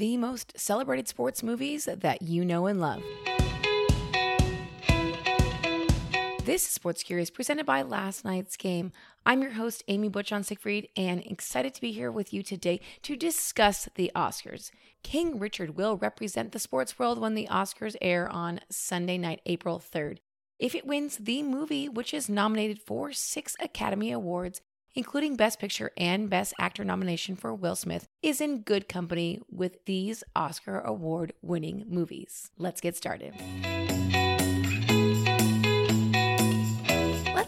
the most celebrated sports movies that you know and love. This is Sports Curious presented by Last Night's Game. I'm your host, Amy Butchon Siegfried, and excited to be here with you today to discuss the Oscars. King Richard will represent the sports world when the Oscars air on Sunday night, April 3rd. If it wins the movie, which is nominated for six Academy Awards, including Best Picture and Best Actor nomination for Will Smith, is in good company with these Oscar Award winning movies. Let's get started.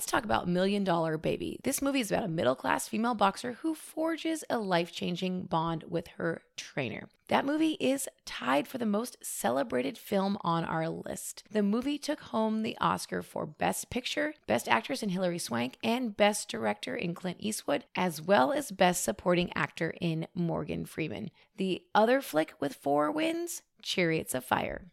Let's talk about Million Dollar Baby. This movie is about a middle class female boxer who forges a life changing bond with her trainer. That movie is tied for the most celebrated film on our list. The movie took home the Oscar for Best Picture, Best Actress in Hilary Swank, and Best Director in Clint Eastwood, as well as Best Supporting Actor in Morgan Freeman. The other flick with four wins, Chariots of Fire.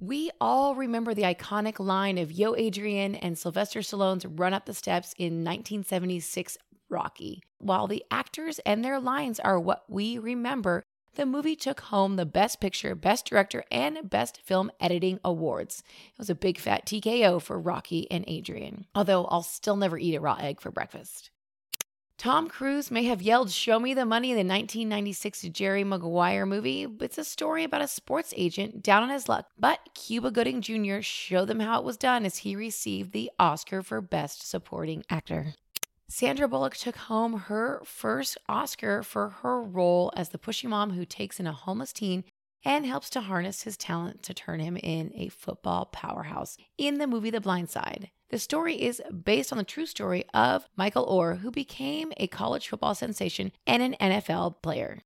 We all remember the iconic line of Yo Adrian and Sylvester Stallone's Run Up the Steps in 1976 Rocky. While the actors and their lines are what we remember, the movie took home the Best Picture, Best Director, and Best Film Editing awards. It was a big fat TKO for Rocky and Adrian, although I'll still never eat a raw egg for breakfast. Tom Cruise may have yelled, Show me the money in the 1996 Jerry Maguire movie, it's a story about a sports agent down on his luck. But Cuba Gooding Jr. showed them how it was done as he received the Oscar for Best Supporting Actor. Sandra Bullock took home her first Oscar for her role as the pushy mom who takes in a homeless teen and helps to harness his talent to turn him in a football powerhouse in the movie The Blind Side. The story is based on the true story of Michael Oher, who became a college football sensation and an NFL player.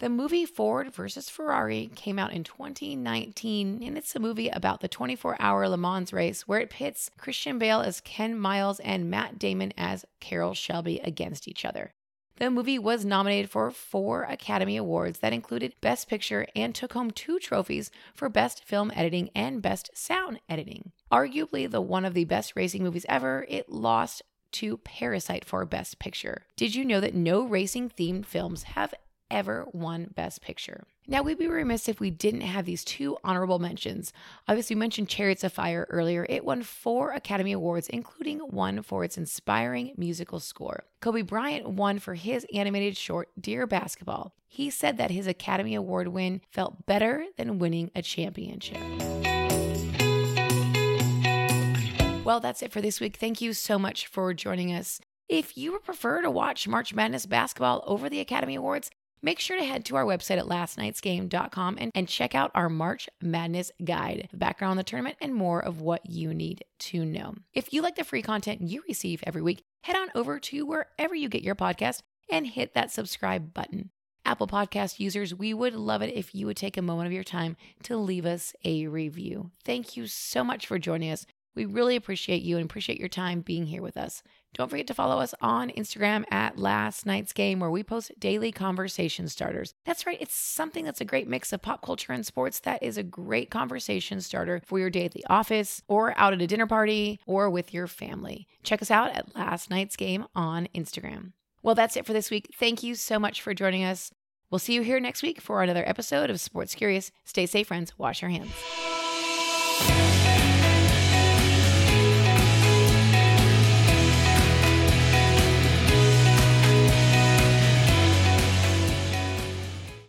The movie Ford versus Ferrari came out in 2019, and it's a movie about the 24 hour Le Mans race where it pits Christian Bale as Ken Miles and Matt Damon as Carroll Shelby against each other. The movie was nominated for four Academy Awards that included Best Picture and took home two trophies for Best Film Editing and Best Sound Editing. Arguably the one of the best racing movies ever, it lost to Parasite for Best Picture. Did you know that no racing themed films have ever won Best Picture. Now, we'd be remiss if we didn't have these two honorable mentions. Obviously, we mentioned Chariots of Fire earlier. It won four Academy Awards, including one for its inspiring musical score. Kobe Bryant won for his animated short, Dear Basketball. He said that his Academy Award win felt better than winning a championship. Mm-hmm. Well, that's it for this week. Thank you so much for joining us. If you would prefer to watch March Madness basketball over the Academy Awards, make sure to head to our website at lastnightsgame.com and, and check out our March Madness guide, the background on the tournament, and more of what you need to know. If you like the free content you receive every week, head on over to wherever you get your podcast and hit that subscribe button. Apple Podcast users, we would love it if you would take a moment of your time to leave us a review. Thank you so much for joining us. We really appreciate you and appreciate your time being here with us. Don't forget to follow us on Instagram at Last Night's Game, where we post daily conversation starters. That's right, it's something that's a great mix of pop culture and sports that is a great conversation starter for your day at the office, or out at a dinner party, or with your family. Check us out at Last Night's Game on Instagram. Well, that's it for this week. Thank you so much for joining us. We'll see you here next week for another episode of Sports Curious. Stay safe, friends. Wash your hands.